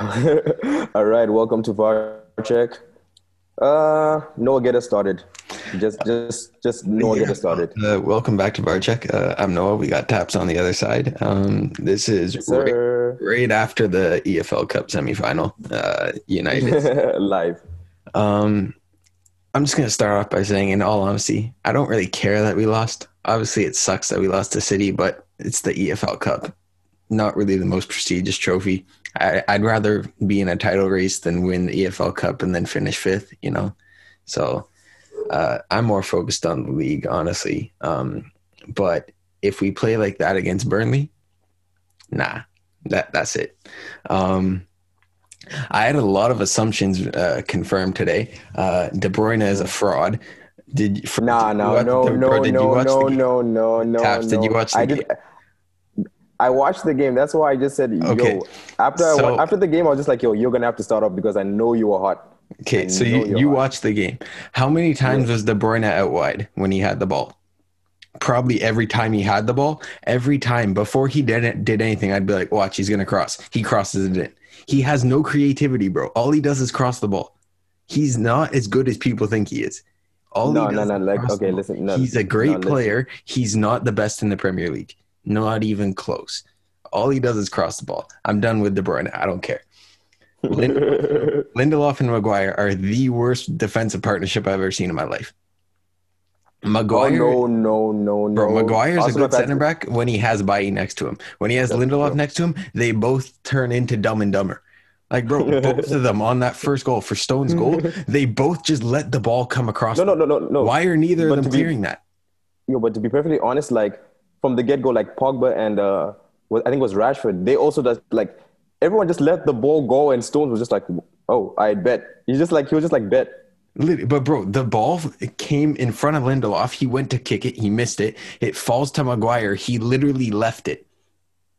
All right, welcome to VAR Check. Uh, Noah, get us started. Just, just, just Noah, get us started. Uh, welcome back to VAR Check. Uh, I'm Noah. We got taps on the other side. Um, this is Yes, right, right after the EFL Cup semifinal. Uh, United. Live. um, I'm just gonna start off by saying, in all honesty, I don't really care that we lost. Obviously, it sucks that we lost to City, but it's the EFL Cup. Not really the most prestigious trophy. I, I'd rather be in a title race than win the EFL Cup and then finish fifth. You know, so uh, I'm more focused on the league, honestly. Um, but if we play like that against Burnley, nah, that that's it. Um, I had a lot of assumptions uh, confirmed today. Uh, De Bruyne is a fraud. Did for, Nah, you no, no, no, you no, watch no, no, no, no, no. did you watch the I did. I watched the game. That's why I just said, yo. Okay. After So- wa- after the game, I was just like, yo, you're gonna have to start off because I know you were hot. Okay, I so you, you're hot. watched the game. How many times was De Bruyne out wide when he had the ball? Probably every time he had the ball. Every time before he did did anything, I'd be like, "Watch, he's gonna cross." He crosses it in. He has no creativity, bro. All he does is cross the ball. He's not as good as people think he is. All No, no, no, like, okay, listen, no, he's a great no, player. He's not the best in the Premier League. Not even close. All he does is cross the ball. I'm done with De Bruyne. I don't care. Lin- Lindelof and Maguire are the worst defensive partnership I've ever seen in my life. Oh Maguire, no, no, no, no. bro, Maguire's a good center back when he has Bailly next to him. When he has That's Lindelof true. next to him, they both turn into dumb and dumber. Like, bro, both of them on that first goal for Stone's goal, they both just let the ball come across. No, no, no, no, no. Why are neither But of them be- clearing that? Yo, but to be perfectly honest, like from the get go, like Pogba and uh, I think it was Rashford, they also just like everyone just let the ball go, and Stones was just like, "Oh, I bet." He's just like he was just like bet. But bro, the ball came in front of Lindelof. He went to kick it. He missed it. It falls to Maguire. He literally left it.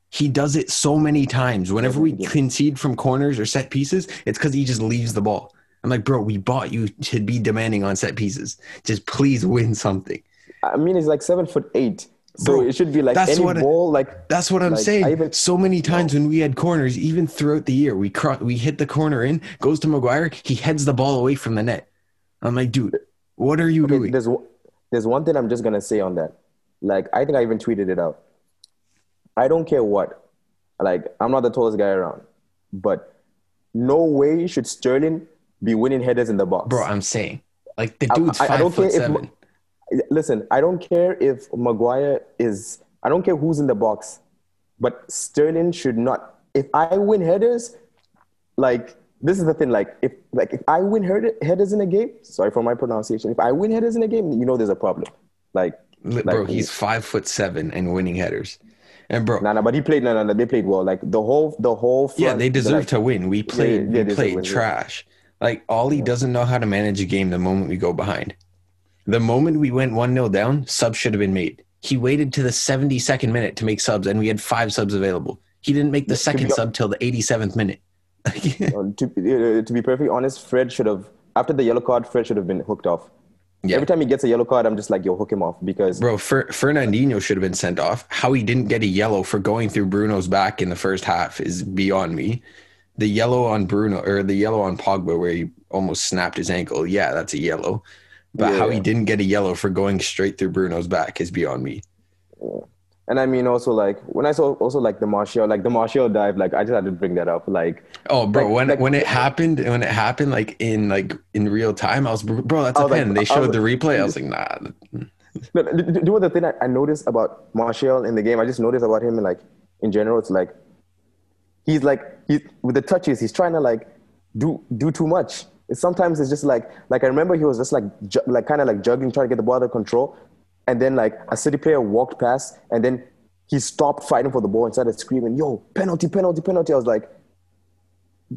He does it so many times. Whenever we concede from corners or set pieces, it's because he just leaves the ball. I'm like, bro, we bought you to be demanding on set pieces. Just please win something. I mean, he's like seven foot eight, so Bro, it should be like that's any what I- ball. Like That's what I'm Like, saying. Even- so many times when we had corners, even throughout the year, we cro- we hit the corner in, goes to Maguire, he heads the ball away from the net. I'm like, dude, what are you okay, doing? there's one- there's one thing I'm just gonna say on that. Like I think I even tweeted it out. I don't care what. Like I'm not the tallest guy around, but no way should Sterling be winning headers in the box. Bro, I'm saying, like the I- dude's I- I five don't foot care if- seven. Listen, I don't care if Maguire is. I don't care who's in the box, but Sterling should not. If I win headers, like this is the thing. Like if like if I win header, headers in a game, sorry for my pronunciation. If I win headers in a game, you know there's a problem. Like, Li- like bro, he's five foot seven and winning headers. And bro, nah, nah, but he played. No, no, no, they played well. Like the whole, the whole. Front, yeah, they deserve like, to win. We played, yeah, we they played win, yeah. trash. Like Ollie doesn't know how to manage a game the moment we go behind. The moment we went one 0 down, subs should have been made. He waited to the 72nd minute to make subs, and we had five subs available. He didn't make the second be- sub till the 87th minute. Uh, to, uh, to be perfectly honest, Fred should have after the yellow card. Fred should have been hooked off. Yeah. Every time he gets a yellow card, I'm just like, yo, hook him off because Bro, Fer- Fernandinho should have been sent off. How he didn't get a yellow for going through Bruno's back in the first half is beyond me. The yellow on Bruno or the yellow on Pogba where he almost snapped his ankle, yeah, that's a yellow. But how Yeah. he didn't get a yellow for going straight through Bruno's back is beyond me. And I mean, also like when I saw also like the Martial, like the Martial dive, like I just had to bring that up. Like, Oh, bro, Like- when like- when it happened, when it happened, like in like in real time, I was bro, that's a was like- pen. they showed was the replay. I was like, nah. no, do do you know the thing I, I noticed about Martial in the game? I just noticed about him, like in general, it's like he's like he with the touches, he's trying to like do do too much. It's, sometimes it's just like like I remember he was just like ju- like kind of like juggling, trying to get the ball under control, and then like a City player walked past, and then he stopped fighting for the ball and started screaming, "Yo, penalty, penalty, penalty!" I was like,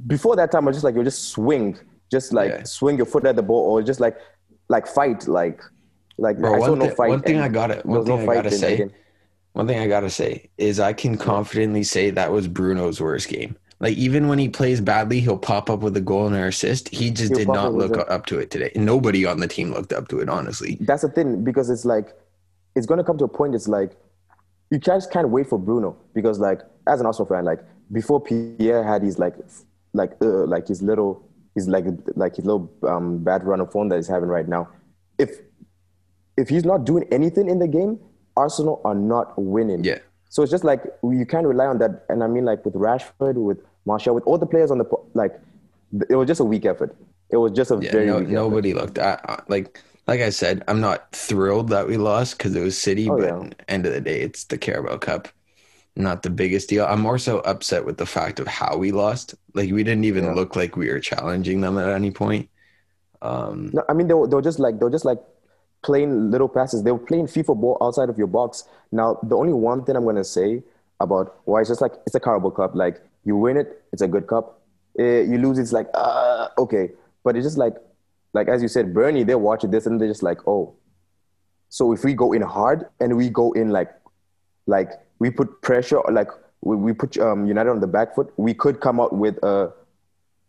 before that time, I was just like, "You just swing, just like Yeah. swing your foot at the ball, or just like like fight, like like Bro, I saw no fight." one thing I gotta there one was no I gotta say. in- One thing I gotta say is I can confidently say that was Bruno's worst game. Like even when he plays badly, he'll pop up with a goal and an assist. He just He'll did not look a- up to it today. Nobody on the team looked up to it, honestly. that's the thing because it's like it's gonna come to a point. It's like you just can't wait for Bruno because like as an Arsenal fan, like before Pierre had his like like uh, like his little his like like his little um, bad run of form that he's having right now. If if he's not doing anything in the game, Arsenal are not winning. Yeah. So it's just like you can't rely on that. And I mean, like with Rashford, with Martial, with all the players on the like, it was just a weak effort. It was just a Yeah, very no, weak nobody effort. looked at like like I said, I'm not thrilled that we lost because it was City, Oh, but yeah. end of the day, it's the Carabao Cup. Not the biggest deal. I'm more so upset with the fact of how we lost. Like we didn't even Yeah. look like we were challenging them at any point. Um, No, I mean they were, they were just like they were just like playing little passes. They were playing FIFA ball outside of your box. Now the only one thing I'm gonna say about why it's just like it's a Carabao Cup. Like you win it, it's a good cup. Eh, you lose, it's like uh, okay. But it's just like like as you said, Burnley, they're watching this and they're just like, oh. So if we go in hard and we go in like like we put pressure like we, we put um, United on the back foot, we could come out with a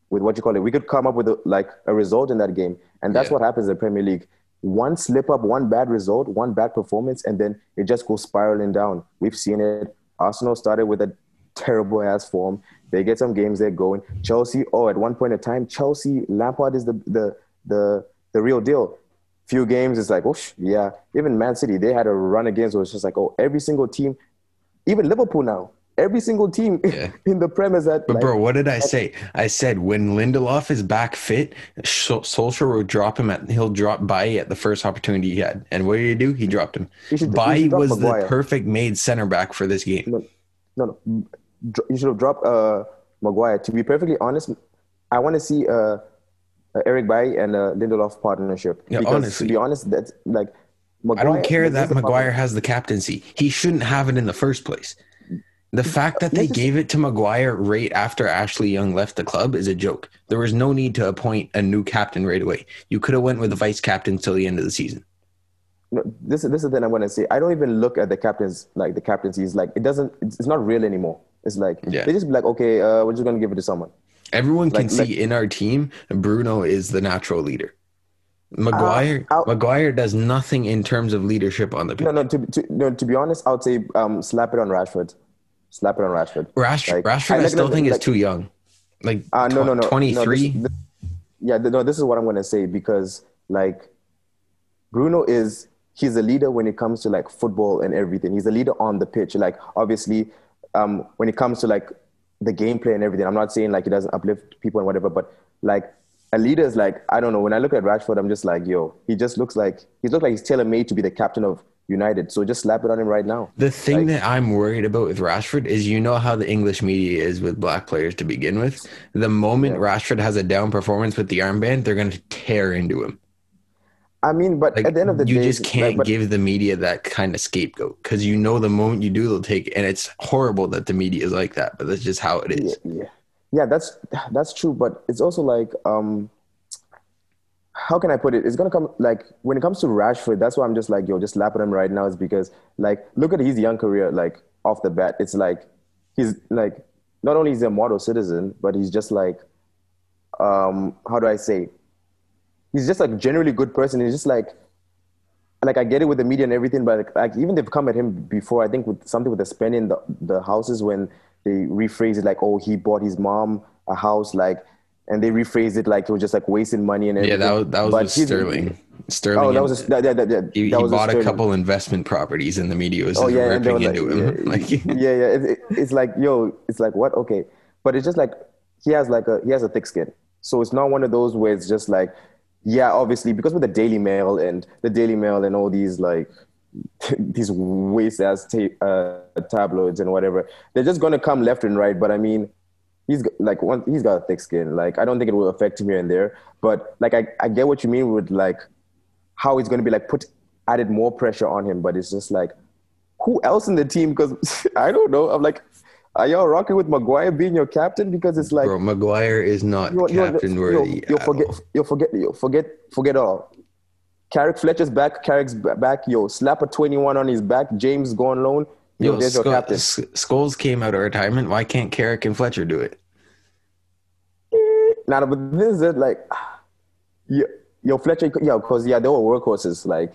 with what you call it. We could come up with a, like a result in that game, and that's Yeah. what happens in the Premier League. One slip up, one bad result, one bad performance, and then it just goes spiraling down. We've seen it. Arsenal started with a terrible ass form. They get some games they're going. Chelsea, oh, at one point in time, Chelsea Lampard is the the the the real deal. Few games, it's like, oh yeah. Even Man City, they had a run against. Where it's just like, oh, every single team, even Liverpool now, every single team Yeah. in the Prem is at. But like, bro, what did I say? I said when Lindelof is back fit, Sol- Solskjaer will drop him at he'll drop Bailly at the first opportunity he had. And what did he do? He dropped him. He should- he Bailly should was the perfect made center back for this game. no, no, no. You should have dropped uh, Maguire. To be perfectly honest, I want to see uh, uh, Eric Bailly and uh, Lindelof partnership. Yeah, because honestly. to be honest, that's like I don't care that Maguire has the captaincy. He shouldn't have it in the first place. The fact that they gave it to Maguire right after Ashley Young left the club is a joke. There was no need to appoint a new captain right away. You could have went with the vice captain till the end of the season. No, this is this is the thing I'm gonna say. I don't even look at the captains like the captaincies. Like it doesn't. It's, it's not real anymore. It's like Yeah. they just be like, okay, uh, we're just gonna give it to someone. Everyone can Like- see like- in our team, Bruno is the natural leader. Maguire, Uh, Maguire does nothing in terms of leadership on the pitch. No, no. To, to no, to be honest, I would say um, slap it on Rashford. Slap it on Rashford. Rash, Like, Rashford, I I, still like- think is too young. Like Uh, no, no, no. no, twenty three. this- yeah, th- no, this is what I'm going to say because, like, Bruno is, he's a leader when it comes to, like, football and everything. He's a leader on the pitch. Like, obviously, um, when it comes to, like, the gameplay and everything, I'm not saying, like, he doesn't uplift people and whatever, but, like, a leader is like, I don't know, when I look at Rashford, I'm just like, yo, he just looks like, he looks like he's tailor made to be the captain of United. So just slap it on him right now. The thing Like- that I'm worried about with Rashford is you know how the English media is with black players to begin with. The moment Yeah. Rashford has a down performance with the armband, they're going to tear into him. I mean, but Like at the end of the you day, you just can't but- give the media that kind of scapegoat because you know the moment you do, they'll take. And it's horrible that the media is like that, but that's just how it is. yeah, yeah, yeah. That's that's true, but it's also like, um, how can I put it? It's gonna come like when it comes to Rashford. That's why I'm just like, yo, just slap at him right now. Is because like, look at his young career, like off the bat. It's like he's like not only is he a model citizen, but he's just like, um, how do I say? He's just like a generally good person. He's just like like I get it with the media and everything, but like, like even they've come at him before. I think with something with the spending the the houses when they rephrase it like, oh, he bought his mom a house, like, and they rephrase it like it was just like wasting money and everything. Yeah, that was that was But Sterling. Sterling. Oh, that was a, that, that, that, that, he, he was bought a Sterling. couple investment properties, and the media was Oh yeah, ripping like, into him. yeah, Like, yeah, yeah. It, it, it's like, yo, it's like what? Okay, but it's just like he has like a he has a thick skin, so it's not one of those where it's just like, yeah, obviously because with the Daily Mail and the Daily Mail and all these like these waste ass ta- uh, tabloids and whatever, they're just gonna come left and right. But I mean, he's like one, he's got a thick skin. Like I don't think it will affect him here and there. But like I, I get what you mean with like how it's gonna be like put added more pressure on him. But it's just like who else in the team? Because I don't know. I'm like, are y'all rocking with Maguire being your captain? Because it's like bro, Maguire is not you- captain you- worthy. You forget, all. you forget, you forget, forget all. Carrick Fletcher's back. Carrick's back. Yo, slap a 21 on his back. James go on loan. Yo, Yo, there's your captain. Scholes came out of retirement. Why can't Carrick and Fletcher do it? Eh, nah, but this is it. Like, yo, yo Fletcher. Yeah, because yeah, they were workhorses. Like,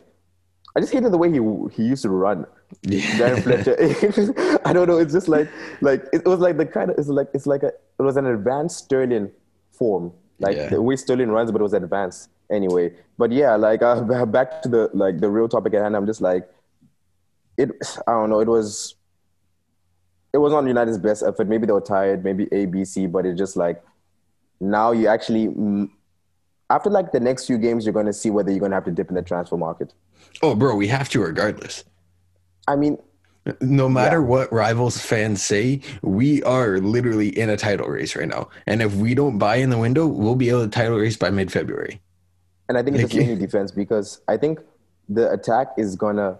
I just hated the way he he used to run. Yeah. Darren Fletcher. I don't know. It's just like like it was like the kind of it's like it's like a it was an advanced Sterling form, like Yeah. the way Sterling runs, but it was advanced anyway. But yeah, like uh, back to the like the real topic at hand. I'm just like it. I don't know. It was it was not United's best effort. Maybe they were tired. Maybe A, B, C. But it's just like now you actually after like the next few games, you're going to see whether you're going to have to dip in the transfer market. Oh, bro, we have to regardless. I mean, No matter Yeah. what rivals fans say, we are literally in a title race right now. And if we don't buy in the window, we'll be able to title race by mid February. And I think it's mainly defense because I think the attack is gonna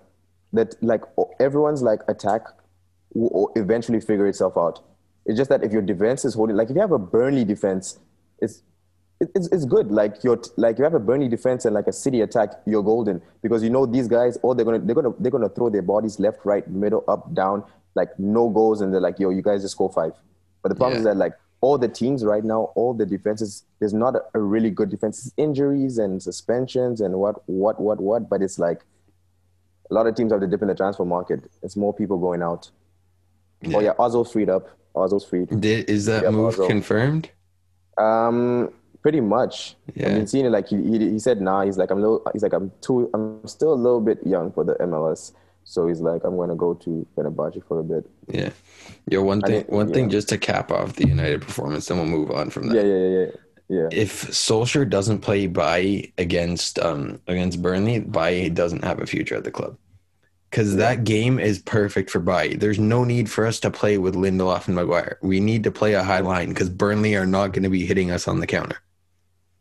that like everyone's like attack will eventually figure itself out. It's just that if your defense is holding, like if you have a Burnley defense, it's it- it's, it's good. Like you're like you have a Burnley defense and like a City attack, you're golden because you know these guys. All they're gonna they're gonna they're gonna throw their bodies left, right, middle, up, down, like no goals, and they're like, yo, you guys just score five. But the problem is that like all the teams right now, all the defenses, there's not a, a really good defense. It's injuries and suspensions and what what what what. But it's like a lot of teams have to dip in the transfer market. It's more people going out. Oh yeah, Ozil freed up. Ozil's freed. Did, is that Yeah, move also- confirmed? Um, pretty much. Yeah. I've been seeing it. Like he, he, he said, nah. He's like, I'm little. He's like, I'm too. I'm still a little bit young for the MLS. So he's like, I'm gonna go to Fenerbahce for a bit. Yeah. Yo, one thing, one thing, just to cap off the United performance, then we'll move on from that. Yeah, yeah, yeah, yeah. Yeah. If Solskjaer doesn't play Bailly against um against Burnley, Bailly doesn't have a future at the club. Because that game is perfect for Bailly. There's no need for us to play with Lindelof and Maguire. We need to play a high line because Burnley are not going to be hitting us on the counter.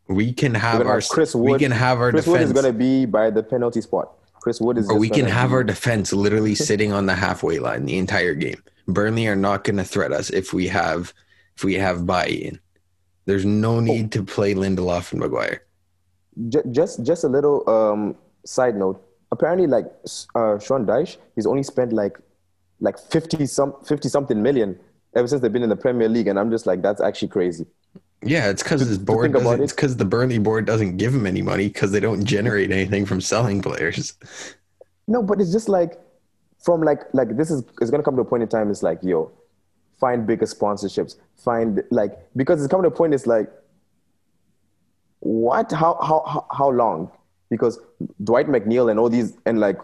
We can have our have Chris we Wood- can have our Chris Wood defense. is gonna be by the penalty spot. Chris Wood is. Or we can have be- our defense literally sitting on the halfway line the entire game. Burnley are not going to threat us if we have if we have buy in. There's no need to play Lindelof and Maguire. Ju- just just a little um, side note. Apparently, like uh, Sean Dyche, he's only spent like like fifty some fifty something million ever since they've been in the Premier League, and I'm just like, that's actually crazy. Yeah, it's because his board it- It's because the Burnley board doesn't give him any money because they don't generate anything from selling players. No, but it's just like from like like this is it's gonna come to a point in time. It's like yo, find bigger sponsorships. Find like because it's coming to a point. It's like what? How how how, how long? Because Dwight McNeil and all these and like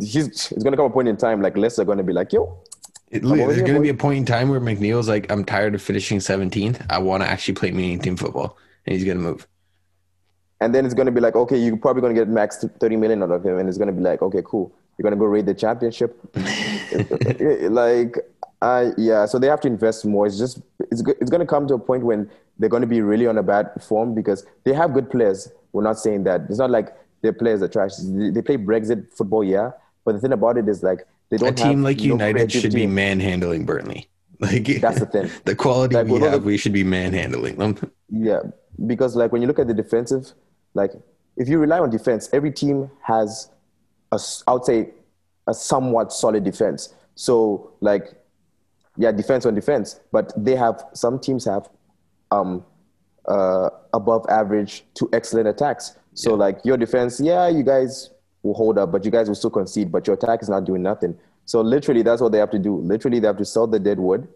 he's it's gonna come a point in time like Leicester are gonna be like yo. It, there's going to be a point in time where McNeil's like, "I'm tired of finishing 17th. I want to actually play meaning team football," and he's going to move. And then it's gonna be like, okay, you're probably gonna get max 30 million out of him, and it's gonna be like, okay, cool. You're gonna go raid the championship. like, I yeah. So they have to invest more. It's just it's it's gonna come to a point when they're gonna be really on a bad form because they have good players. We're not saying that. It's not like their players are trash. They play Brexit football, yeah. But the thing about it is like they A don't. team like no United should be manhandling Burnley. Like That's the thing. the quality Like, we have, we should be manhandling them. Yeah, because like when you look at the defensive, like if you rely on defense, every team has a, I would say, a somewhat solid defense. So like, yeah, defense on defense, but they have some teams have um, uh, above average to excellent attacks. So like your defense, yeah, you guys will hold up, but you guys will still concede, but your attack is not doing nothing. So literally, that's what they have to do. Literally, they have to sell the dead wood,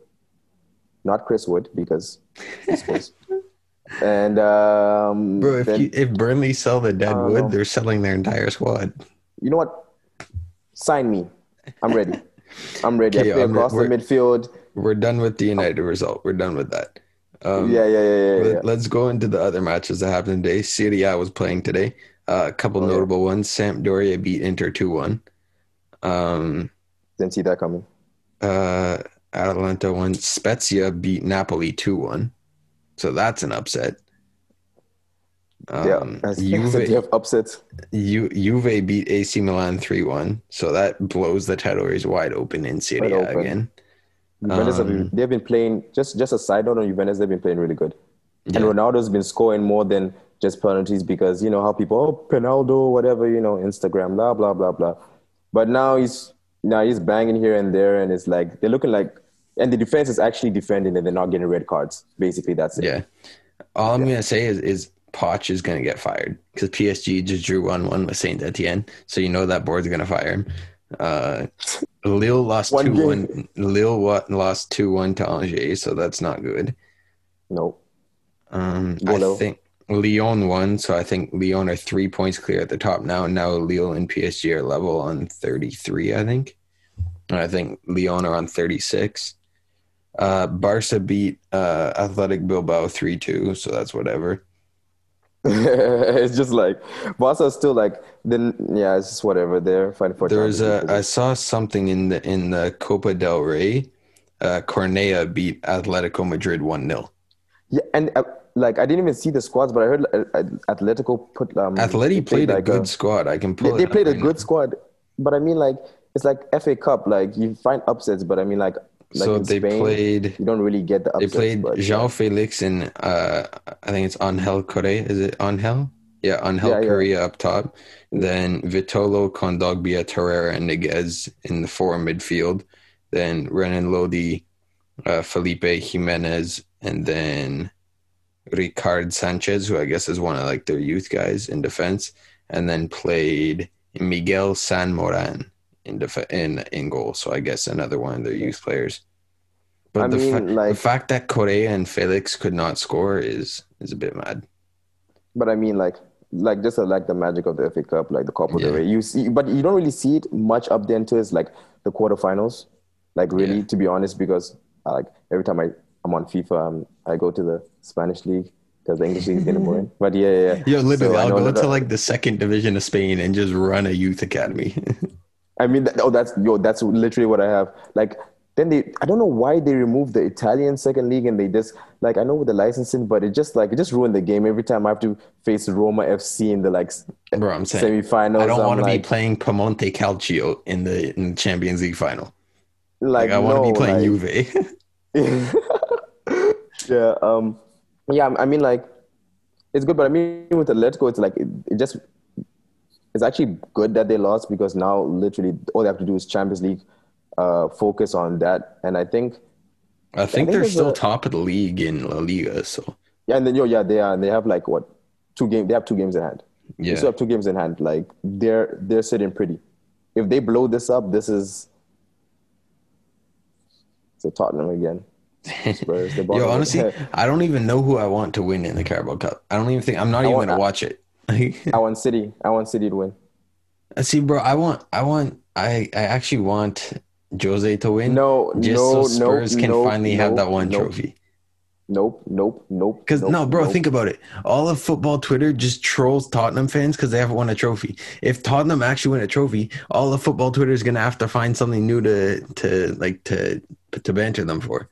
not Chris Wood, because he's Chris. and um, Bro, if then- you, if Burnley sell the dead don't wood, they're selling their entire squad. you know what? Sign me. I'm ready. I'm ready. Okay, I play I'm- across the we're- midfield. We're done with the United result. We're done with that. Um, yeah, yeah, yeah, yeah, yeah. Let, us go into the other matches that happened today. Serie A was playing today. Uh, a couple Oh, yeah. notable ones. Sampdoria beat Inter 2 1. Um, Didn't see that coming. uh, Atalanta won. Spezia beat Napoli 2 1. So that's an upset. yeah, Um, that's, Juve, that's have upsets. Ju- Juve beat AC Milan 3 1. So that blows the title race wide open in Serie A open. again. Juventus have Um, been, they've been playing. Just just a side note on Juventus, they've been playing really good. And Yeah. Ronaldo's been scoring more than just penalties because you know how people oh Penaldo whatever you know Instagram blah blah blah blah. But now he's now he's banging here and there, and it's like they're looking like, and the defense is actually defending, and they're not getting red cards. Basically, that's it. Yeah. All I'm gonna say is is Poch is going to get fired because PSG just drew 1 1 with Saint Etienne. So you know that board's going to fire him. Uh, Lille lost One 2 1. Lille wa- lost 2 1 to Angers, so that's not good. No. Um. I think Lyon won, so I think Lyon are three points clear at the top now. Now Lille and PSG are level on 33, I think. And I think Lyon are on 36. Uh, Barca beat uh, Athletic Bilbao 3 2, so that's whatever. it's just like Barca is still like then yeah, it's just whatever. They're fighting for There was a. I saw something in the in the Copa del Rey. Uh, Cornellà beat Atletico Madrid 1 0. Yeah, and uh, like I didn't even see the squads, but I heard uh, uh, Atletico put um. they Atleti played a like good squad. I can They, pull they up played a right good now. squad, but I mean like it's like FA Cup. Like you find upsets, but I mean like like so they Spain, played. You don't really get the They played but, Jean Felix and uh, I think it's Angel Correa. Is it Angel? Yeah, Angel Yeah, yeah. Up top. Then Vitolo, Kondogbia, Torreira, and Niguez in the four midfield. Then Renan Lodi, uh, Felipe Jimenez, and then Ricard Sanchez, who I guess is one of like their youth guys in defense. And then played Miguel San Román in def- in in goal. So I guess another one of their youth players. But I the, mean, fa- the fact that Correa and Felix could not score is is a bit mad. But I mean like like just uh, like the magic of the FA Cup, like the Copa del Yeah. Rey. You see, but you don't really see it much up there until it's like the quarterfinals. Like really, Yeah. to be honest, because like every time I I'm on FIFA, um, I go to the Spanish league because the English league is getting boring. But yeah, yeah, yeah. Yo, literally, So I I'll go that- to like the second division of Spain and just run a youth academy. I mean, that, oh, that's yo, that's literally what I have. Like, then they, I don't know why they removed the Italian second league and they just like I know with the licensing, but it just like it just ruined the game every time I have to face Roma FC in the like Bro, I'm saying semifinals. I don't want to like, be playing Piemonte Calcio in the in the Champions League final. like, Like, I want to no, be playing like- Juve. yeah, um, yeah. I mean, like, it's good, but I mean, with Atletico, it's like it, it just it's actually good that they lost because now literally all they have to do is Champions League, uh, focus on that, and I think. I think think they're still a- top of the league in La Liga. So Yeah, and then yo, yeah, they are. And They have like what two games? They have two games in hand. They still have two games in hand. Like they're they're sitting pretty. If they blow this up, this is so Tottenham again. Spurs, yo, honestly, I don't even know who I want to win in the Carabao Cup. I don't even think I'm not I even want- gonna watch it. I want City. I want City to win. Uh, see, bro, I want, I want, I, I actually want Jose to win. No, just no, so Spurs no, can no, finally have that one no. trophy. Nope, nope, nope. Because nope, no, bro, nope. think about it. All of football Twitter just trolls Tottenham fans because they haven't won a trophy. If Tottenham actually win a trophy, all of football Twitter is gonna have to find something new to to like to to banter them for.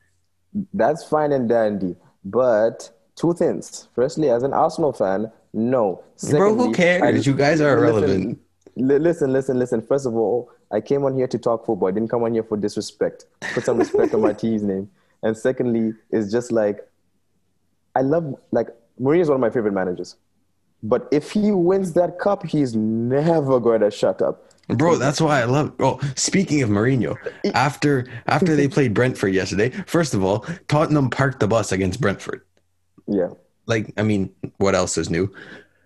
That's fine and dandy. But two things. Firstly, as an Arsenal fan, no. bro, who Secondly, cares? you guys are listen, irrelevant. li- Listen, listen, listen. First of all, I came on here to talk football. I didn't come on here for disrespect. Put some respect on my team's name. And secondly, it's just like I love like Mourinho is one of my favorite managers. But if he wins that cup, he's never going to shut up. Bro, that's why I love. Oh, speaking of Mourinho, after after they played Brentford yesterday, first of all, Tottenham parked the bus against Brentford. Yeah. like I mean, what else is new?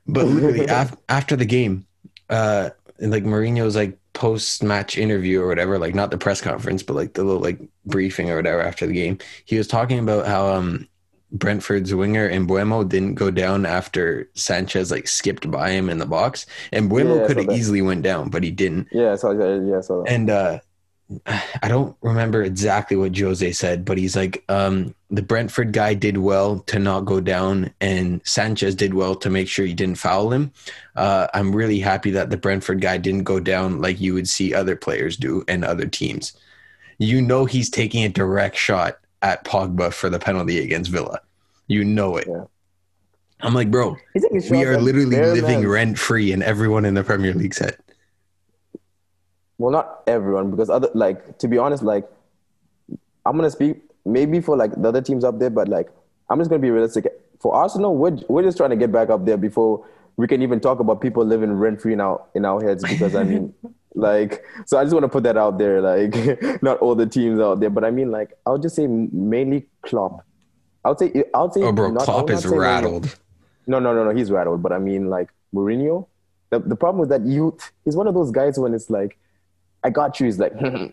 But literally af- after the game, uh, and, like Mourinho's like post match interview or whatever, like not the press conference, but like the little like briefing or whatever after the game, he was talking about how um Brentford's winger and Mbeumo didn't go down after Sanchez like skipped by him in the box, and Mbeumo Yeah, could have easily went down, but he didn't. Yeah, so yeah, so And uh I don't remember exactly what Jose said, but he's like, um, the Brentford guy did well to not go down, and Sanchez did well to make sure he didn't foul him. Uh, I'm really happy that the Brentford guy didn't go down like you would see other players do and other teams. You know he's taking a direct shot at Pogba for the penalty against Villa. You know it. Yeah. I'm like, bro, we are literally living man. rent free in everyone in the Premier League set. well not everyone because other like to be honest like i'm gonna speak maybe for like the other teams up there but like i'm just gonna be realistic for arsenal we're, we're just trying to get back up there before we can even talk about people living rent free in our in our heads because i mean like so i just want to put that out there like not all the teams out there but i mean like I'll just say mainly Klopp. i would say i would say Oh, bro, not- Klopp is rattled. No, no, no, no. He's rattled. But I mean, like Mourinho. The the problem with that youth, he's one of those guys when it's like, I got you. He's like, hmm, hmm,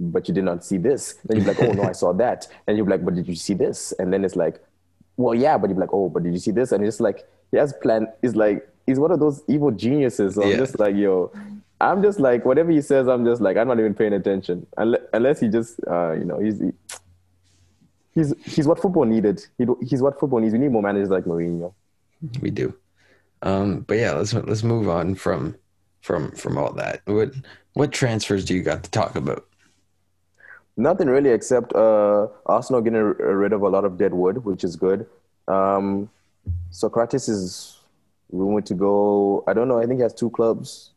but you did not see this. Then you're like, oh no, I saw that. And you're like, but did you see this? And then it's like, well, yeah, but you're like, oh, but did you see this? And it's like he has plan. He's like he's one of those evil geniuses. So I'm just like, yo, I'm just like whatever he says. I'm just like I'm not even paying attention unless, he just uh, you know he's. He's, he's what football needed. He, he's what football needs. We need more managers like Mourinho. We do. Um, but yeah, let's let's move on from from from all that. What what transfers do you got to talk about? Nothing really except uh, Arsenal getting rid of a lot of dead wood, which is good. Um, Socrates is rumored to go. I don't know. I think he has two clubs.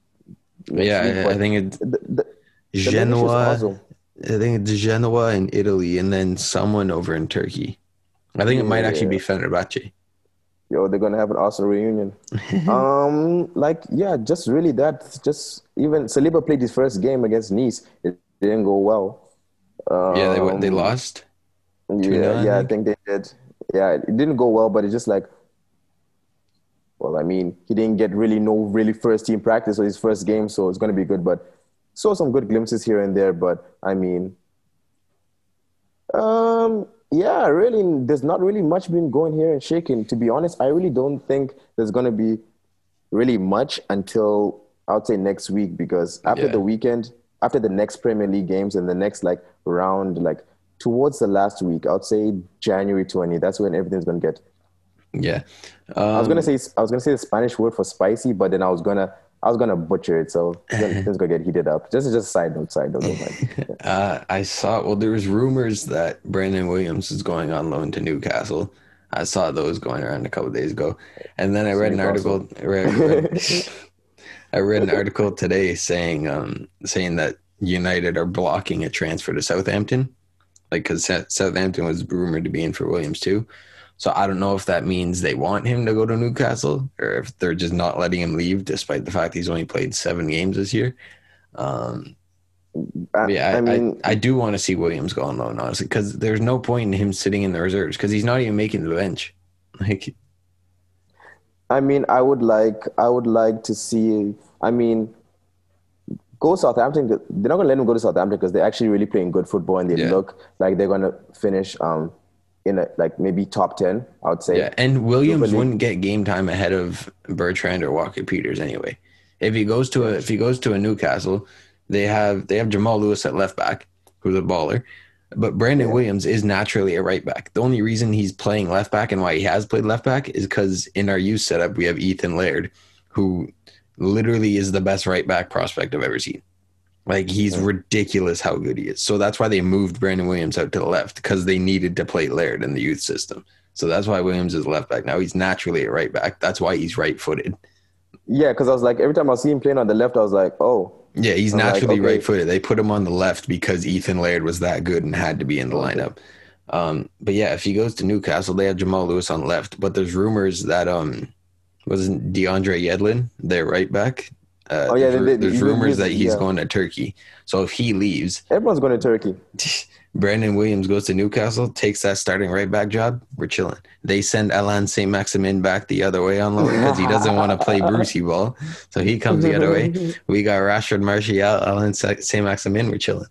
yeah, I, I think it's the, the, the Genoa. awesome. I think it's Genoa in Italy, and then someone over in Turkey. I think it might actually be Fenerbahce. Yo, they're gonna have an Arsenal reunion. um, like yeah, just really that. Just even Saliba played his first game against Nice. It didn't go well. Um, Yeah, they went- they lost. Yeah, I yeah, I think they did. Yeah, it didn't go well, but it's just like, well, I mean, he didn't get really no really first team practice or his first game, so it's gonna be good. But saw some good glimpses here and there. But I mean, um, yeah, really, there's not really much been going here and shaking. To be honest, I really don't think there's gonna be really much until I would say next week because after Yeah. the weekend, after the next Premier League games and the next like round, like towards the last week, I would say January 20. That's when everything's gonna get. Yeah, I was um, gonna say I was gonna say the Spanish word for spicy, but then I was gonna I was gonna butcher it, so it's gonna, gonna get heated up. Just just a side note, side note. don't uh, I saw. Well, there was rumors that Brandon Williams is going on loan to Newcastle. I saw those going around a couple days ago, and then I read an article. I read, read- I read an article today saying um, saying that United are blocking a transfer to Southampton, like because Southampton was rumored to be in for Williams too. So I don't know if that means they want him to go to Newcastle or if they're just not letting him leave, despite the fact he's only played seven games this year. Um, I, yeah, I, I mean, I, I do want to see Williams go on loan, honestly, because there's no point in him sitting in the reserves because he's not even making the bench. Like, I mean, I would like, I would like to see. I mean, go Southampton. They're not gonna let him go to Southampton because they're actually really playing good football and they Yeah. look like they're gonna finish um in a like maybe top ten. I would say. yeah, and Williams wouldn't get game time ahead of Bertrand or Walker Peters anyway. If he goes to a if he goes to a Newcastle, they have they have Jamal Lewis at left back, who's a baller. But Brandon Yeah. Williams is naturally a right back. The only reason he's playing left back and why he has played left back is because in our youth setup we have Ethan Laird, who literally is the best right back prospect I've ever seen. Like he's ridiculous how good he is. So that's why they moved Brandon Williams out to the left because they needed to play Laird in the youth system. So that's why Williams is left back. Now he's naturally a right back. That's why he's right footed. Yeah, because I was like, every time I see him playing on the left, I was like, oh, Yeah, he's I'm like, naturally okay. right footed. They put him on the left because Ethan Laird was that good and had to be in the lineup. Um, but yeah, if he goes to Newcastle, they have Jamal Lewis on left. But there's rumors that um wasn't DeAndre Yedlin their right back. Uh, Oh, yeah, there's, they- there's he- rumors he's- that he's yeah. going to Turkey. So if he leaves, everyone's going to Turkey. Brandon Williams goes to Newcastle, takes that starting right back job. We're chilling. They send Alan St. Maximin back the other way on loan because he doesn't want to play Brucey ball. So he comes the other way. We got Rashford Martial, Alan St. Maximin. We're chilling.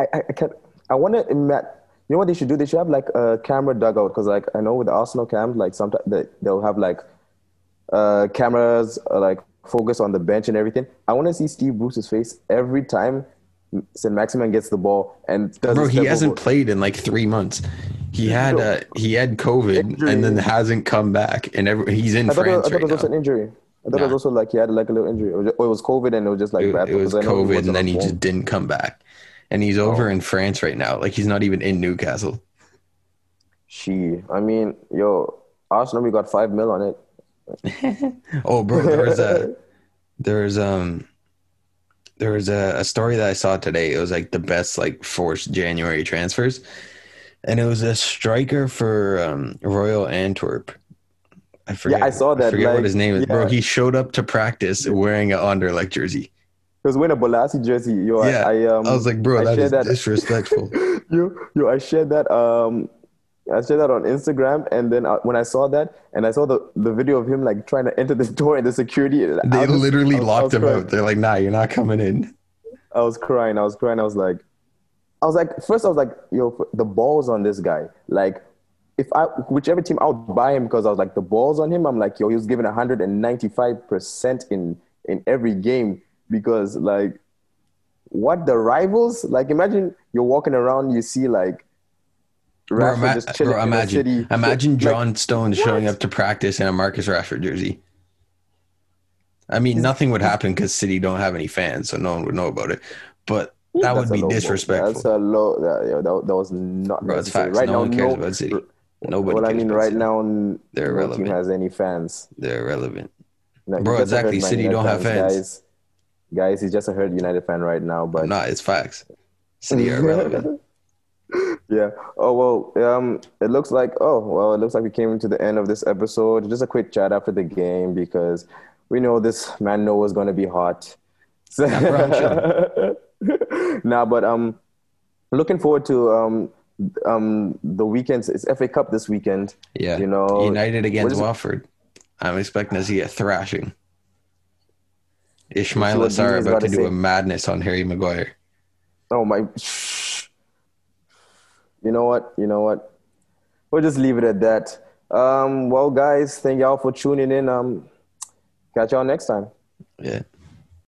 I, I, I can't. I want to. You know what they should do? They should have like a camera dugout because, like, I know with the Arsenal cams, like sometimes they, they'll have like uh, cameras uh, like focus on the bench and everything. I want to see Steve Bruce's face every time St. Maximin gets the ball and. Bro, he hasn't over. played in like three months. He had uh, he had COVID Injury. and then hasn't come back, and every, he's in I thought, it, I thought right it was also an injury. I thought it was also like he had like a little injury, or it was COVID and it was just like It, it was because I know he COVID, and then he just didn't come back, and he's over Oh. in France right now. Like he's not even in Newcastle. She, I mean, yo, Arsenal, we got five mil on it. Oh, bro, there was a there was um there was a, a story that I saw today. It was like the best like forced January transfers, and it was a striker for um, Royal Antwerp. I forget. Yeah, I saw that, I forget like, what his name is, bro. He showed up to practice wearing an Anderlecht jersey. He was wearing a Bolasi jersey. Yo, Yeah, I, I um, I was like, bro, I that that- disrespectful. yo, yo, I shared that um I shared that on Instagram, and then uh, when I saw that, and I saw the, the video of him like trying to enter this door, and the security they I literally was- locked him crying. out. They're like, "Nah, you're not coming in." I was crying. I was crying. I was like, I was like, first I was like, yo, the balls on this guy. Like, if I whichever team I would buy him because I was like the balls on him. I'm like, yo, he was given 195 percent in in every game because like, what the rivals? Like, imagine you're walking around, you see like. Bro, Rashford ima- just chilling bro, in the imagine, city. imagine Like, John Stones showing up to practice in a Marcus Rashford jersey. I mean, nothing would happen because City don't have any fans, so no one would know about it. But that that's would be disrespectful. That's a low. That, yo, that, that was not Bro, it's facts. Right no now, one cares no, about City. Nobody well, I mean, right City. now, They're irrelevant. has any fans. They're irrelevant. No, Bro, he's just a exactly. City United don't have fans. Guys, guys, he's just a hurt United fan right now. But No, it's facts. City are irrelevant. Yeah. Oh well. Um. It looks like. Oh well. It looks like we came to the end of this episode. Just a quick chat after the game because we know this man Noah's going to be hot. So, nah, but um, looking forward to um um the weekends. It's FA Cup this weekend. Yeah. You know, United against is Watford. I'm expecting to see a thrashing. Ismaïla Sarr about gotta do a madness on Harry Maguire. Oh my. You know what? You know what? We'll just leave it at that. Um, well, guys, thank y'all for tuning in. Um, catch y'all next time. Yeah.